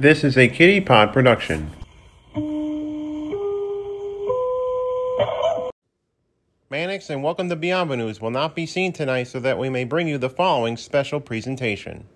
This is a Kitty Pod production. Mannix and welcome to News will not be seen tonight so that we may bring you the following special presentation.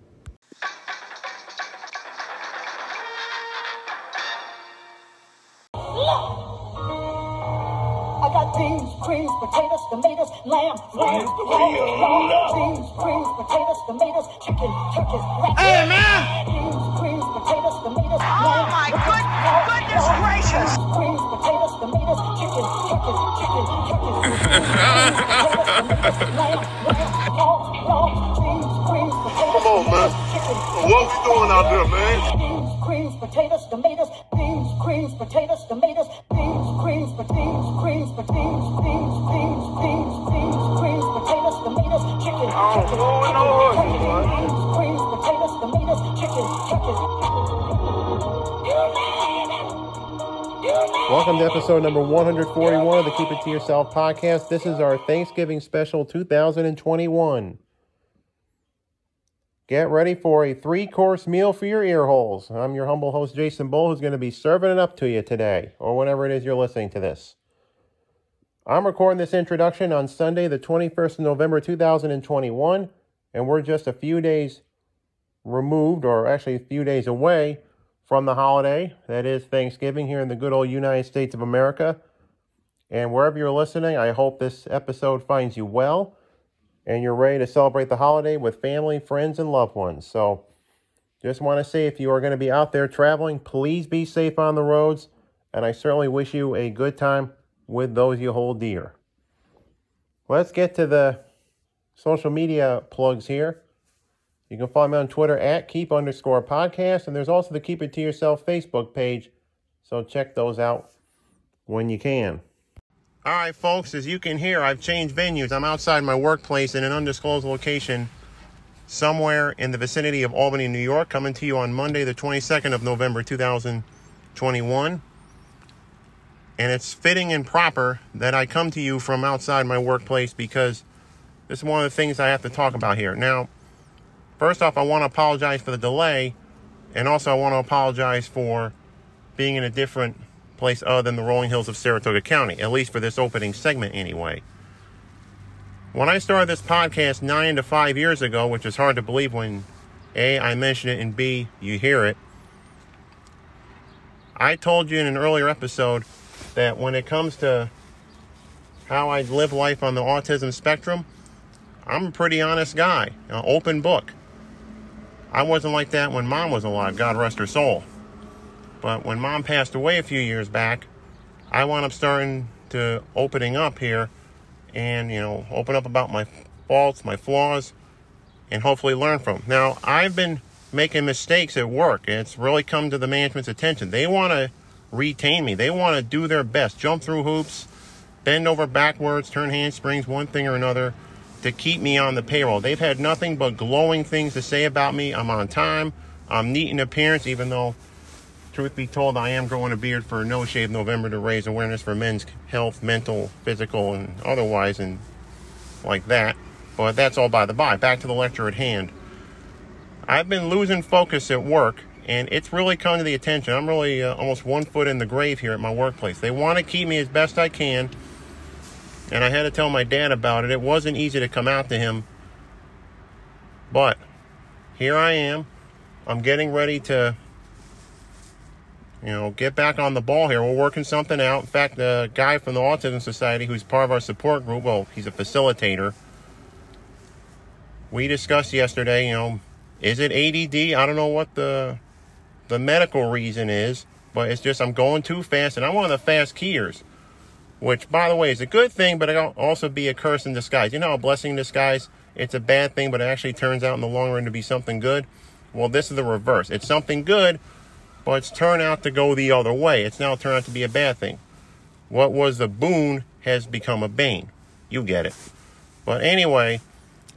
Welcome to episode number 141 of the Keep It To Yourself podcast. This is our Thanksgiving special 2021. Get ready for a three course meal for your ear holes. I'm your humble host, Jason Bull, who's going to be serving it up to you today, or whenever it is you're listening to this. I'm recording this introduction on Sunday, the 21st of November 2021, and we're just a few days removed, or actually a few days away from the holiday that is Thanksgiving here in the good old United States of America. And wherever you're listening, I hope this episode finds you well and you're ready to celebrate the holiday with family, friends, and loved ones. So, just want to say if you are going to be out there traveling, please be safe on the roads. And I certainly wish you a good time with those you hold dear. Let's get to the social media plugs here. You can follow me on Twitter at keep underscore podcast, and there's also the Keep It To Yourself Facebook page. So check those out when you can. All right, folks, as you can hear, I've changed venues. I'm outside my workplace in an undisclosed location somewhere in the vicinity of Albany, New York, coming to you on Monday, the 22nd of November, 2021. And it's fitting and proper that I come to you from outside my workplace because this is one of the things I have to talk about here. Now, First off, I want to apologize for the delay, and also I want to apologize for being in a different place other than the rolling hills of Saratoga County, at least for this opening segment anyway. When I started this podcast nine to five years ago, which is hard to believe when A, I mention it, and B, you hear it, I told you in an earlier episode that when it comes to how I live life on the autism spectrum, I'm a pretty honest guy, an open book. I wasn't like that when mom was alive, God rest her soul. But when mom passed away a few years back, I wound up starting to opening up here and, you know, open up about my faults, my flaws, and hopefully learn from. Now, I've been making mistakes at work, and it's really come to the management's attention. They want to retain me, they want to do their best, jump through hoops, bend over backwards, turn handsprings, one thing or another to keep me on the payroll. They've had nothing but glowing things to say about me. I'm on time. I'm neat in appearance, even though, truth be told, I am growing a beard for No Shave November to raise awareness for men's health, mental, physical, and otherwise, and like that. But that's all by the by. Back to the lecture at hand. I've been losing focus at work, and it's really come to the attention. I'm really uh, almost one foot in the grave here at my workplace. They want to keep me as best I can and I had to tell my dad about it. It wasn't easy to come out to him, but here I am. I'm getting ready to, you know, get back on the ball here. We're working something out. In fact, the guy from the Autism Society, who's part of our support group, well, he's a facilitator. We discussed yesterday, you know, is it ADD? I don't know what the the medical reason is, but it's just I'm going too fast, and I'm one of the fast keyers which by the way is a good thing but it can also be a curse in disguise. You know a blessing in disguise it's a bad thing but it actually turns out in the long run to be something good? Well this is the reverse. It's something good but it's turned out to go the other way. It's now turned out to be a bad thing. What was the boon has become a bane. You get it. But anyway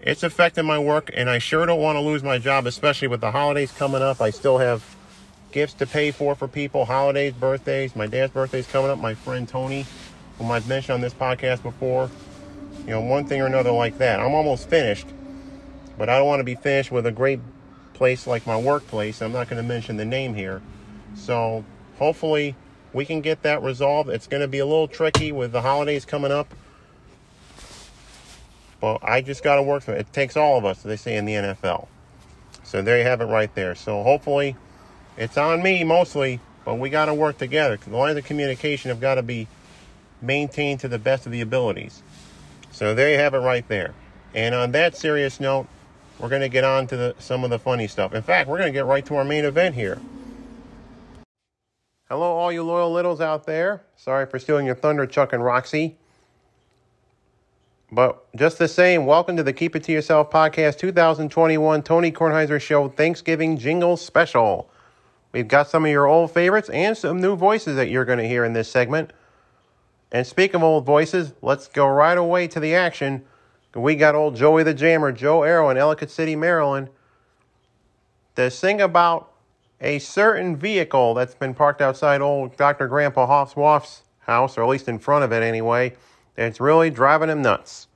it's affecting my work and i sure don't want to lose my job especially with the holidays coming up. I still have gifts to pay for for people holidays birthdays. My dad's birthday's coming up my friend tony whom I've mentioned on this podcast before. You know, one thing or another like that. I'm almost finished, but I don't want to be finished with a great place like my workplace. I'm not going to mention the name here. So hopefully we can get that resolved. It's going to be a little tricky with the holidays coming up. But I just got to work through it. It takes all of us, they say in the NFL. So there you have it right there. So hopefully it's on me mostly, but we got to work together. The lines of communication have got to be maintained to the best of the abilities. So there you have it right there. And on that serious note, we're going to get on to the, some of the funny stuff. In fact, we're going to get right to our main event here. Hello, all you loyal littles out there. Sorry for stealing your thunder, Chuck and Roxy. But just the same, welcome to the Keep It To Yourself podcast 2021 Tony Kornheiser Show Thanksgiving Jingle Special. We've got some of your old favorites and some new voices that you're going to hear in this segment. And speaking of old voices, let's go right away to the action. We got old Joey the Jammer, Joe Arrow in Ellicott City, Maryland, to sing about a certain vehicle that's been parked outside old Dr. Grandpa Hoff's house, or at least in front of it anyway, It's really driving him nuts.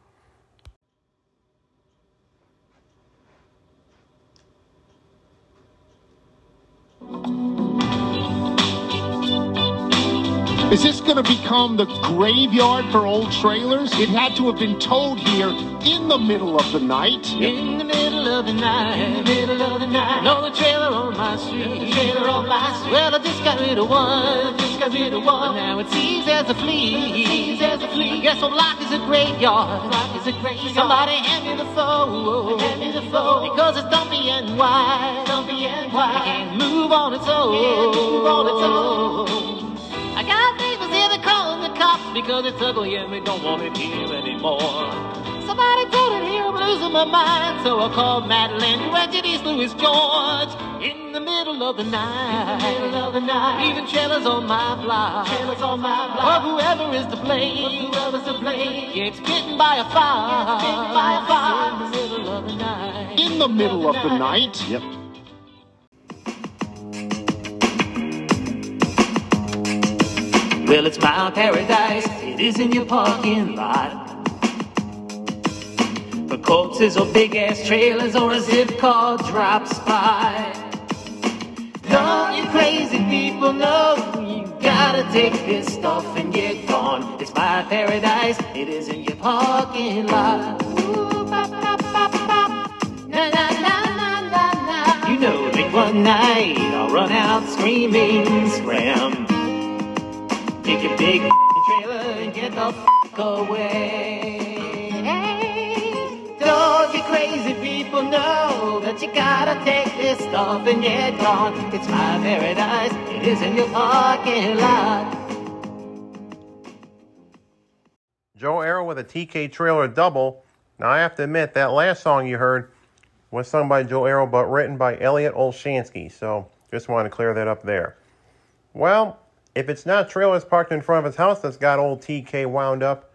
Is this going to become the graveyard for old trailers? It had to have been towed here in the middle of the night. In the middle of the night, in the middle of the night. No, trailer on my street, trailer on my street. Well, I just got rid of one, just got rid of one. Now it seems there's a flea, seems there's a flea. I guess old lock is a graveyard, lock is a graveyard. Somebody hand me the phone, hand me the phone. Because it's dumpy and wide, dumpy and wide. Can't move on its own, can't move on its own. Because it's ugly and we don't want it here anymore. Somebody told it here, I'm losing my mind. So I called Madeline, who rented East Louis George. In the middle of the night, in the middle of the night. Even trailers on my block, trailers on my block. Or whoever is to blame, whoever's to blame. Gets bitten by a fire, bitten by a fire. In the middle of the night. In the middle of the night? Yep. Well, it's my paradise. It is in your parking lot. For corpses or big ass trailers or a zip car drops by. Don't you crazy people know you gotta take this stuff and get gone? It's my paradise. It is in your parking lot. Ooh. Na, na, na, na, na, na. You know that one night I'll run out screaming, scram. Pick your big trailer and get the fuck away. Don't you crazy people know that you gotta take this stuff and get gone? It's my paradise, it is in your parking lot. Joe Arrow with a TK trailer double. Now I have to admit that last song you heard was sung by Joe Arrow but written by Elliot Olshansky. So just want to clear that up there. Well, if it's not trailers parked in front of his house that's got old TK wound up,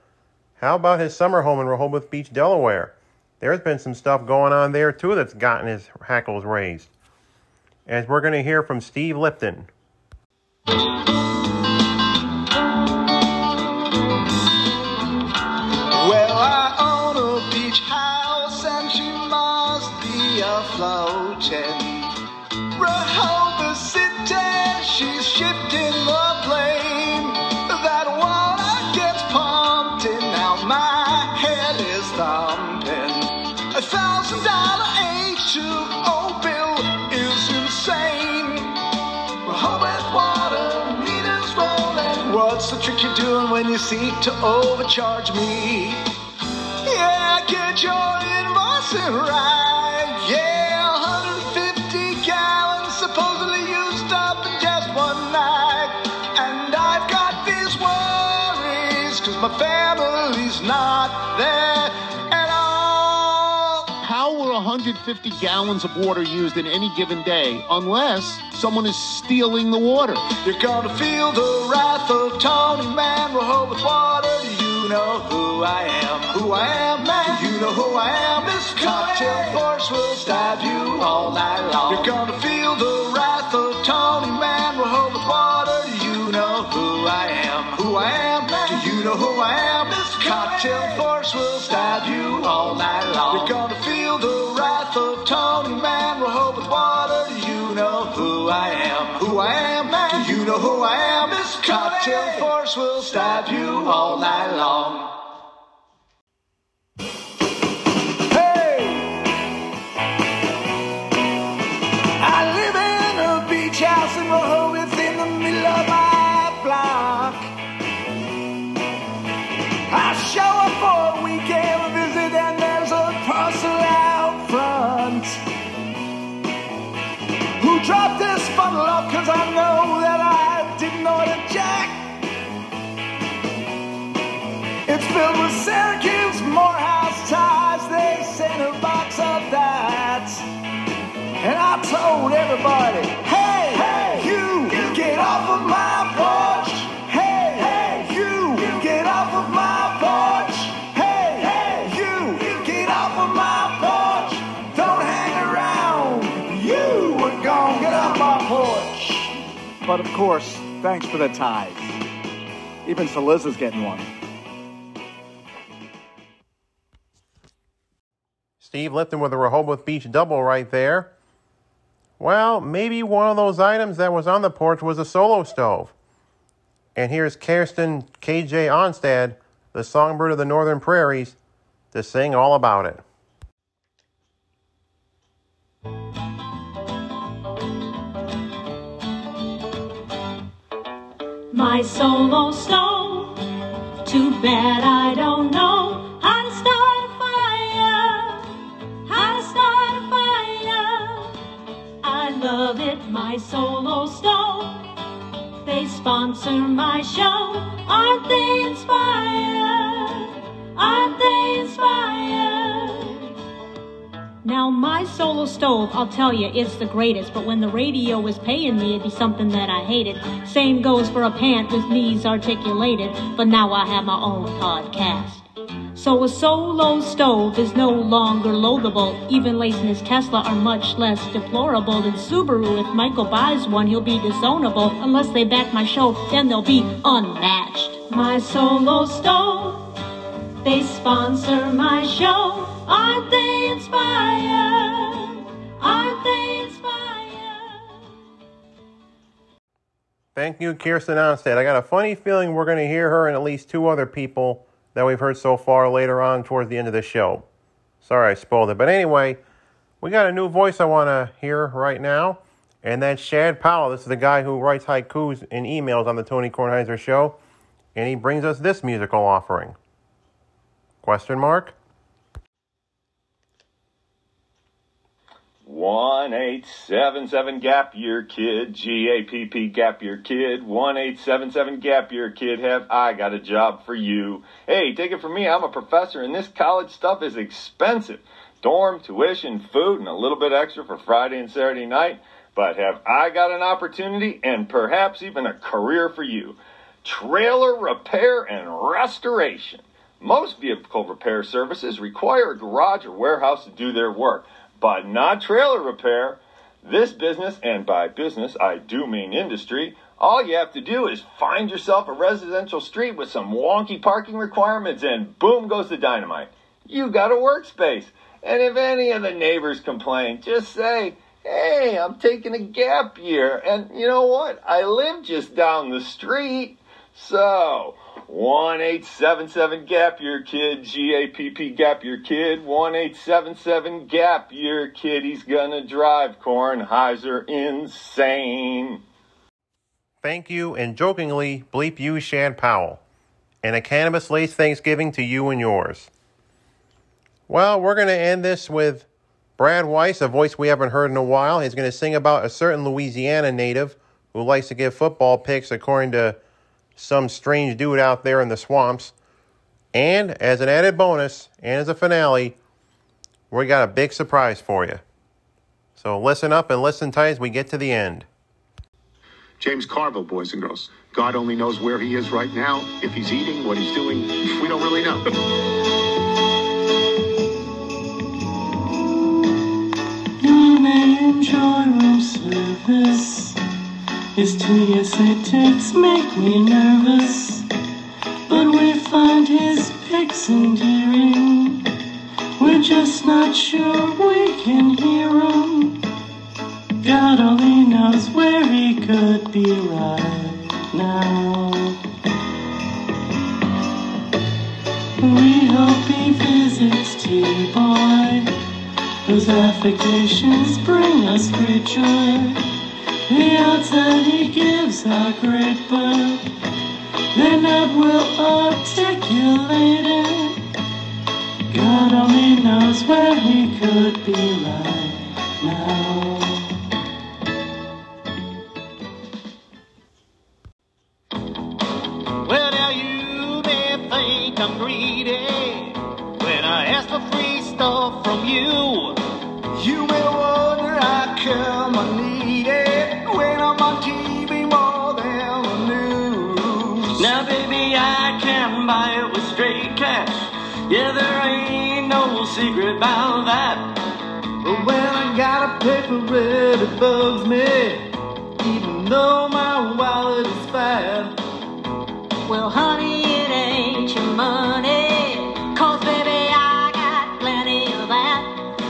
how about his summer home in Rehoboth Beach, Delaware? There's been some stuff going on there too that's gotten his hackles raised. As we're going to hear from Steve Lipton. To overcharge me? Yeah, get your invoicing right. Yeah, 150 gallons supposedly used up in just one night. And I've got these worries, cause my family's not there 150 gallons of water used in any given day unless someone is stealing the water? You're gonna feel the wrath of Tony Man, Rehoboth Water. You know who I am? Who I am, man? You know who I am? This cocktail force will stab you all night long. You're gonna feel the wrath of Tony Man, Rehoboth Water. You know who I am? Who I am, man? Do you know who I am? This cocktail force will stab you all night long. You're gonna Cocktail Force will stab you all night long. Filled with Syracuse Morehouse ties. They sent a box of that. And I told everybody, hey, hey, you, get off of my porch. Hey, hey, you, get off of my porch. Hey, hey, you, get off of my porch. Don't hang around. You get off my porch. But of course, thanks for the ties. Even Saliza's getting one. Steve Lipton with a Rehoboth Beach double right there. Well, maybe one of those items that was on the porch was a solo stove. And here's Kirsten KJ Onstad, the songbird of the Northern Prairies, to sing all about it. My solo stove. Too bad I don't know my solo stove. They sponsor my show. Aren't they inspired? Aren't they inspired? Now, my solo stove, I'll tell you, it's the greatest, but when the radio was paying me, it'd be something that I hated. Same goes for a pant with knees articulated, but now I have my own podcast. So a solo stove is no longer loathable. Even his Tesla are much less deplorable than Subaru. If Michael buys one, he'll be disownable. Unless they back my show, then they'll be unmatched. My solo stove, they sponsor my show. Aren't they inspired? Aren't they inspired? Thank you, Kirsten Onstad. I got a funny feeling we're going to hear her and at least two other people that we've heard so far later on towards the end of the show. Sorry I spoiled it. But anyway, we got a new voice I want to hear right now, and that's Shad Powell. This is the guy who writes haikus and emails on the Tony Kornheiser Show, and he brings us this musical offering. Question mark? One eight seven seven gap year kid, G A P P gap year kid, one eight seven seven gap year kid. Have I got a job for you? Hey, take it from me. I'm a professor, and this college stuff is expensive. Dorm, tuition, food, and a little bit extra for Friday and Saturday night. But have I got an opportunity and perhaps even a career for you? Trailer repair and restoration. Most vehicle repair services require a garage or warehouse to do their work but not trailer repair. This business, and by business I do mean industry, all you have to do is find yourself a residential street with some wonky parking requirements and boom goes the dynamite. You got a workspace. And if any of the neighbors complain, just say, hey, I'm taking a gap year. And you know what? I live just down the street. So, one eight seven seven gap year kid, G A P P gap year kid, one eight seven seven gap year kid. He's gonna drive Kornheiser insane. Thank you, and jokingly, bleep you, Shad Powell. And a cannabis laced Thanksgiving to you and yours. Well, we're to end this with Brad Weiss, a voice we haven't heard in a while. He's to sing about a certain Louisiana native who likes to give football picks according to some strange dude out there in the swamps. And as an added bonus, and as a finale, we got a big surprise for you. So listen up and listen tight as we get to the end. James Carville, boys and girls. God only knows where he is right now, if he's eating, what he's doing. We don't really know. You may enjoy room service. His tedious antics make me nervous. But we find his pics endearing. We're just not sure we can hear him. God only knows where he could be right now. We hope he visits T-Boy, whose affectations bring us great joy. The that he gives a great, but they're will articulate articulated. God only knows where he could be right now. About that. But when I gotta pay for it, it bugs me. Even though my wallet is fat. Well, honey, it ain't your money. Cause, baby, I got plenty of that.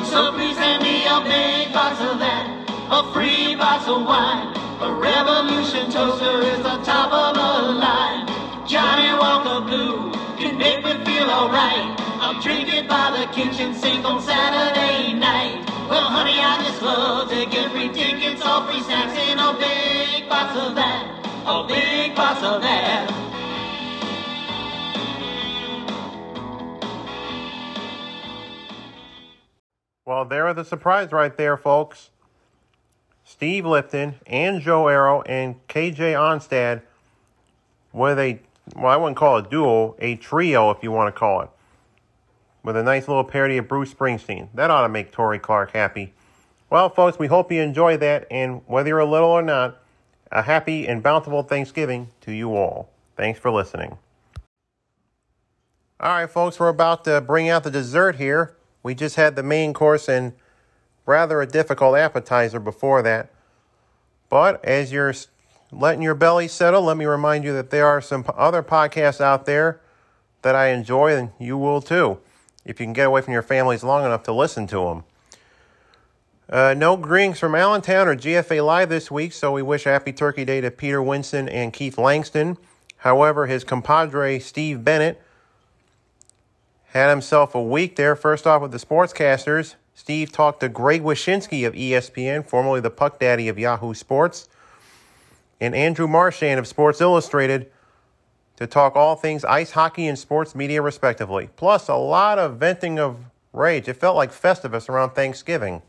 So please send me a big box of that, a free box of wine. A revolution toaster is the top of the line. Johnnie Walker Blue can make me feel alright. I'll drink it by the kitchen sink on Saturday night. Well, honey, I just love to get free tickets or free snacks in a big box of that, a big box of that. Well, there are the surprise right there, folks. Steve Lipton and Joe Arrow and KJ Onstad with a, well, I wouldn't call it a duo, a trio if you want to call it, with a nice little parody of Bruce Springsteen. That ought to make Tory Clark happy. Well, folks, we hope you enjoy that, and whether you're a little or not, a happy and bountiful Thanksgiving to you all. Thanks for listening. All right, folks, we're about to bring out the dessert here. We just had the main course and rather a difficult appetizer before that. But as you're letting your belly settle, let me remind you that there are some other podcasts out there that I enjoy, and you will too, if you can get away from your families long enough to listen to them. Uh, no greetings from Allentown or GFA Live this week, so we wish happy Turkey Day to Peter Winston and Keith Langston. However, his compadre Steve Bennett had himself a week there. First off with the sportscasters. Steve talked to Greg Wyshynski of ESPN, formerly the Puck Daddy of Yahoo Sports, and Andrew Marchand of Sports Illustrated to talk all things ice hockey and sports media, respectively. Plus, a lot of venting of rage. It felt like Festivus around Thanksgiving.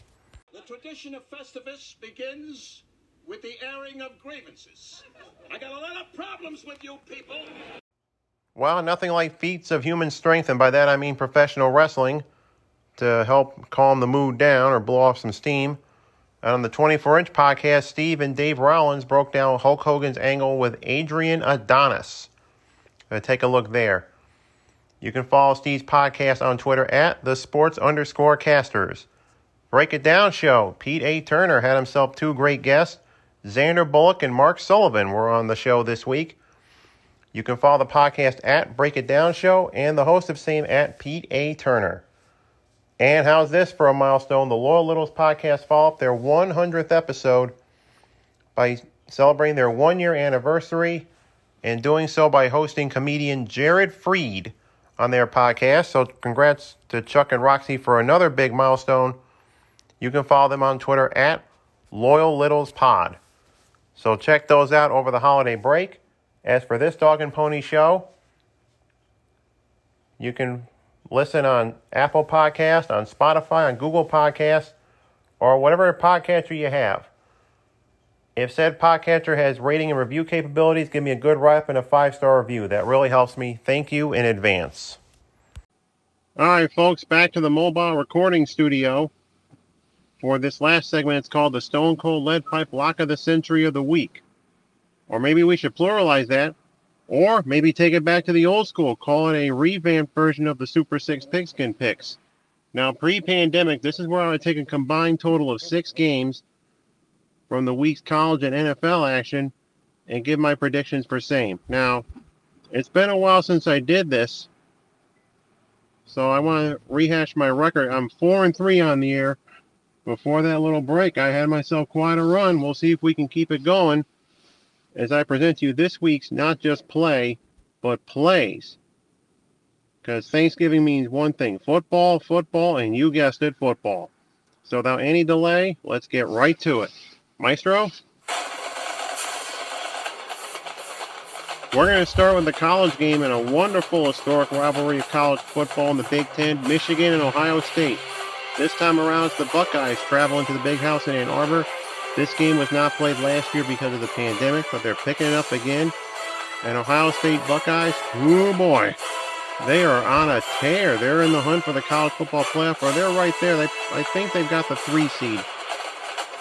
The tradition of Festivus begins with the airing of grievances. I got a lot of problems with you people. Well, nothing like feats of human strength, and by that I mean professional wrestling, to help calm the mood down or blow off some steam. And on the 24 inch podcast, Steve and Dave Rollins broke down Hulk Hogan's angle with Adrian Adonis. Uh, take a look there. You can follow Steve's podcast on Twitter at the sports underscore casters. Break It Down show. Pete A. Turner had himself two great guests. Xander Bullock and Mark Sullivan were on the show this week. You can follow the podcast at Break It Down Show and the host of same at Pete A. Turner. And how's this for a milestone? The Loyal Littles podcast follow up their 100th episode by celebrating their one year anniversary and doing so by hosting comedian Jared Freid on their podcast. So, congrats to Chuck and Roxy for another big milestone. You can follow them on Twitter at Loyal Littles Pod. So, check those out over the holiday break. As for this Dog and Pony show, you can listen on Apple Podcast, on Spotify, on Google Podcast, or whatever podcaster you have. If said podcatcher has rating and review capabilities, give me a good up and a five star review. That really helps me. Thank you in advance. All right, folks, back to the mobile recording studio. For this last segment, it's called the Stone Cold Lead Pipe Lock of the Century of the Week. Or maybe we should pluralize that. Or maybe take it back to the old school, call it a revamped version of the Super Six Pigskin Picks. Now, pre pandemic, this is where I would take a combined total of six games from the week's college and NFL action and give my predictions for same. Now, it's been a while since I did this, so I want to rehash my record. I'm four and three on the year, before that little break, I had myself quite a run. We'll see if we can keep it going as I present to you this week's not just play, but plays. Because Thanksgiving means one thing football, football, and you guessed it, football. So without any delay, let's get right to it. Maestro? We're going to start with the college game in a wonderful historic rivalry of college football in the Big Ten, Michigan and Ohio State. This time around, it's the Buckeyes traveling to the big house in Ann Arbor. This game was not played last year because of the pandemic, but they're picking it up again. And Ohio State Buckeyes, oh boy, they are on a tear. They're in the hunt for the college football playoff, or they're right there. They, I think they've got the three seed,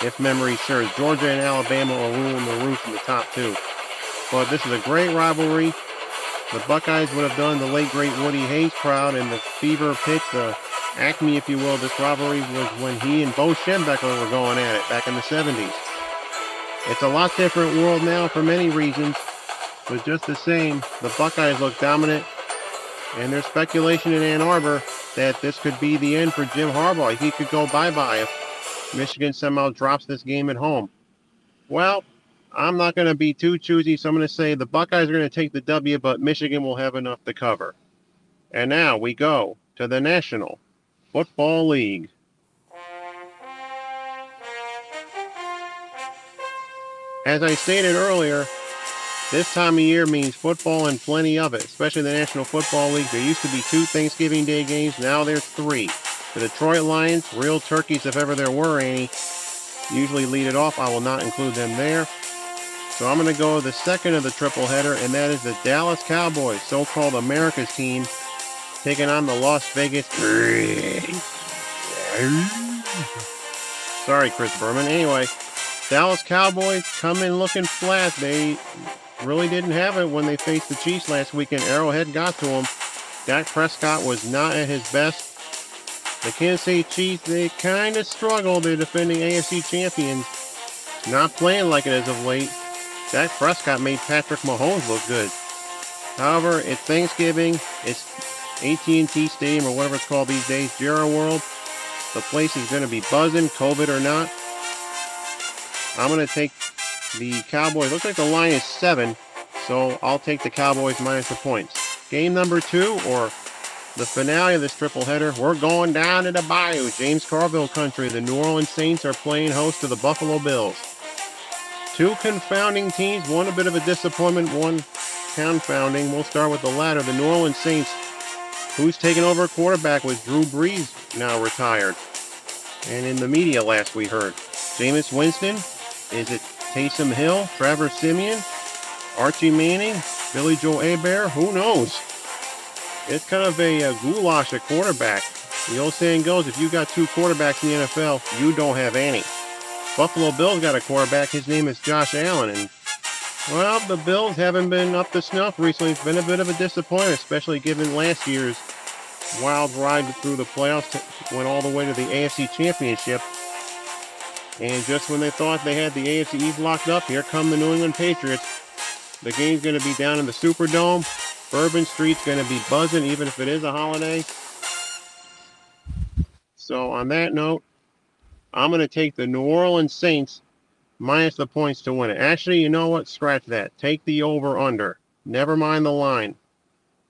if memory serves. Georgia and Alabama are ruling the roost in the top two. But this is a great rivalry. The Buckeyes would have done the late great Woody Hayes proud in the fever pitch, the acme, if you will. This rivalry was when he and Bo Schembechler were going at it back in the 70s. It's a lot different world now for many reasons, but just the same, the Buckeyes look dominant, and there's speculation in Ann Arbor that this could be the end for Jim Harbaugh. He could go bye-bye if Michigan somehow drops this game at home. Well, I'm not going to be too choosy, so I'm going to say the Buckeyes are going to take the W, but Michigan will have enough to cover. And now we go to the National Football League. As I stated earlier, this time of year means football and plenty of it, especially the National Football League. There used to be two Thanksgiving Day games, now there's three. The Detroit Lions, real turkeys if ever there were any, usually lead it off. I will not include them there. So I'm going to go the second of the triple header, and that is the Dallas Cowboys, so-called America's team, taking on the Las Vegas. Sorry, Chris Berman. Anyway, Dallas Cowboys come in looking flat. They really didn't have it when they faced the Chiefs last weekend. Arrowhead got to them. Dak Prescott was not at his best. The Kansas City Chiefs, they kind of struggle. They're defending AFC champions. Not playing like it as of late. Dak Prescott made Patrick Mahomes look good. However, it's Thanksgiving. It's AT&T Stadium or whatever it's called these days, Jerry World. The place is going to be buzzing, COVID or not. I'm going to take the Cowboys. Looks like the line is seven, so I'll take the Cowboys minus the points. Game number two, or the finale of this triple header, we're going down to the Bayou, James Carville country. The New Orleans Saints are playing host to the Buffalo Bills. Two confounding teams, one a bit of a disappointment, one confounding. We'll start with the latter, the New Orleans Saints. Who's taken over quarterback with Drew Brees now retired. And in the media last we heard. Jameis Winston, is it Taysom Hill, Trevor Siemian, Archie Manning, Billy Joe Hebert? Who knows? It's kind of a, a goulash at quarterback. The old saying goes, if you got two quarterbacks in the NFL, you don't have any. Buffalo Bills got a quarterback. His name is Josh Allen, and well, the Bills haven't been up to snuff recently. It's been a bit of a disappointment, especially given last year's wild ride through the playoffs, went all the way to the AFC Championship. And just when they thought they had the AFC East locked up, here come the New England Patriots. The game's going to be down in the Superdome. Bourbon Street's going to be buzzing, even if it is a holiday. So on that note, I'm going to take the New Orleans Saints minus the points to win it. Actually, you know what? Scratch that. Take the over under. Never mind the line.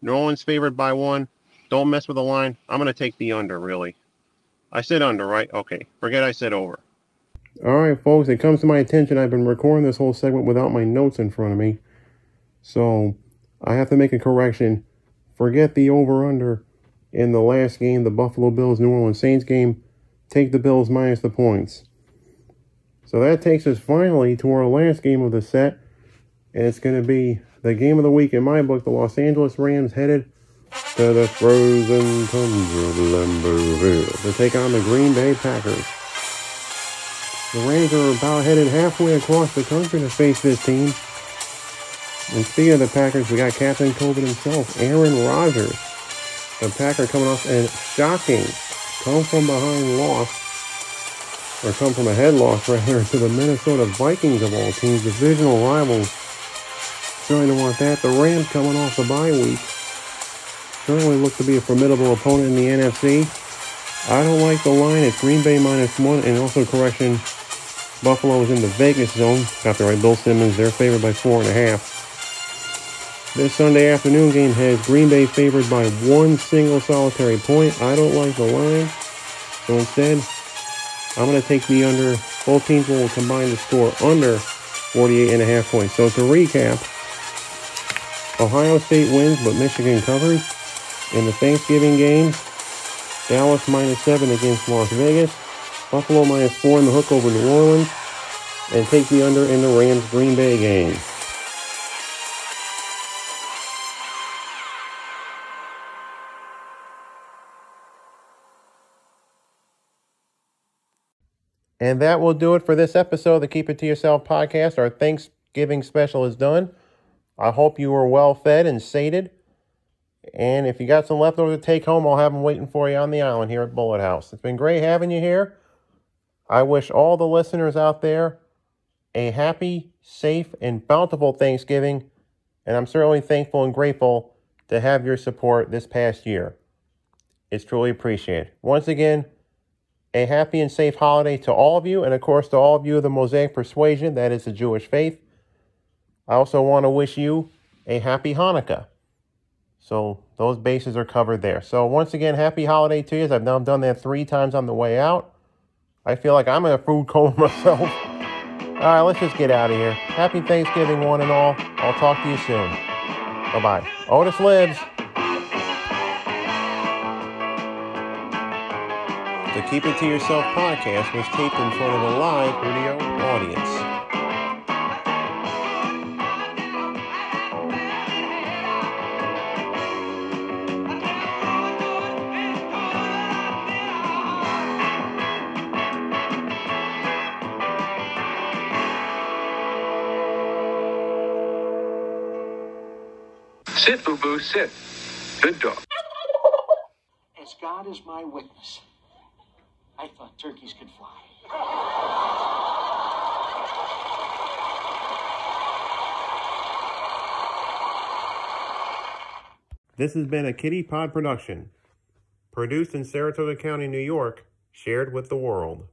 New Orleans favored by one. Don't mess with the line. I'm going to take the under, really. I said under, right? Okay. Forget I said over. All right, folks. It comes to my attention. I've been recording this whole segment without my notes in front of me. So I have to make a correction. Forget the over under in the last game, the Buffalo Bills New Orleans Saints game. Take the Bills minus the points. So that takes us finally to our last game of the set. And it's going to be the game of the week in my book. The Los Angeles Rams headed to the frozen tundra of Lambeauville to take on the Green Bay Packers. The Rams are about headed halfway across the country to face this team. And speaking of the Packers, we got Captain COVID himself, Aaron Rodgers. The Packer coming off a shocking come from behind loss, or come from a head loss rather, to the Minnesota Vikings of all teams, divisional rivals. Certainly don't want that. The Rams coming off the bye week certainly look to be a formidable opponent in the NFC. I don't like the line. It's Green Bay minus one, and also correction, Buffalo is in the Vegas zone. Got the right. Bill Simmons. They're favored by four and a half. This Sunday afternoon game has Green Bay favored by one single solitary point. I don't like the line, so instead, I'm going to take the under. Both teams will combine the score under 48 and a half points. So to recap, Ohio State wins, but Michigan covers. In the Thanksgiving game, Dallas minus seven against Las Vegas. Buffalo minus four in the hook over New Orleans. And take the under in the Rams Green Bay game. And that will do it for this episode of the Keep It To Yourself podcast. Our Thanksgiving special is done. I hope you were well fed and sated. And if you got some leftovers to take home, I'll have them waiting for you on the island here at Bullet House. It's been great having you here. I wish all the listeners out there a happy, safe, and bountiful Thanksgiving. And I'm certainly thankful and grateful to have your support this past year. It's truly appreciated. Once again, a happy and safe holiday to all of you, and of course to all of you of the Mosaic persuasion, that is the Jewish faith. I also want to wish you a happy Hanukkah. So those bases are covered there. So once again, happy holiday to you. I've now done that three times on the way out. I feel like I'm in a food coma myself. All right, let's just get out of here. Happy Thanksgiving, one and all. I'll talk to you soon. Bye bye. Otis lives. The Keep It To Yourself podcast was taped in front of a live video audience. Sit, Boo Boo, sit. Good dog. As God is my witness, I thought turkeys could fly. This has been a Kitty Pod production, produced in Saratoga County, New York, shared with the world.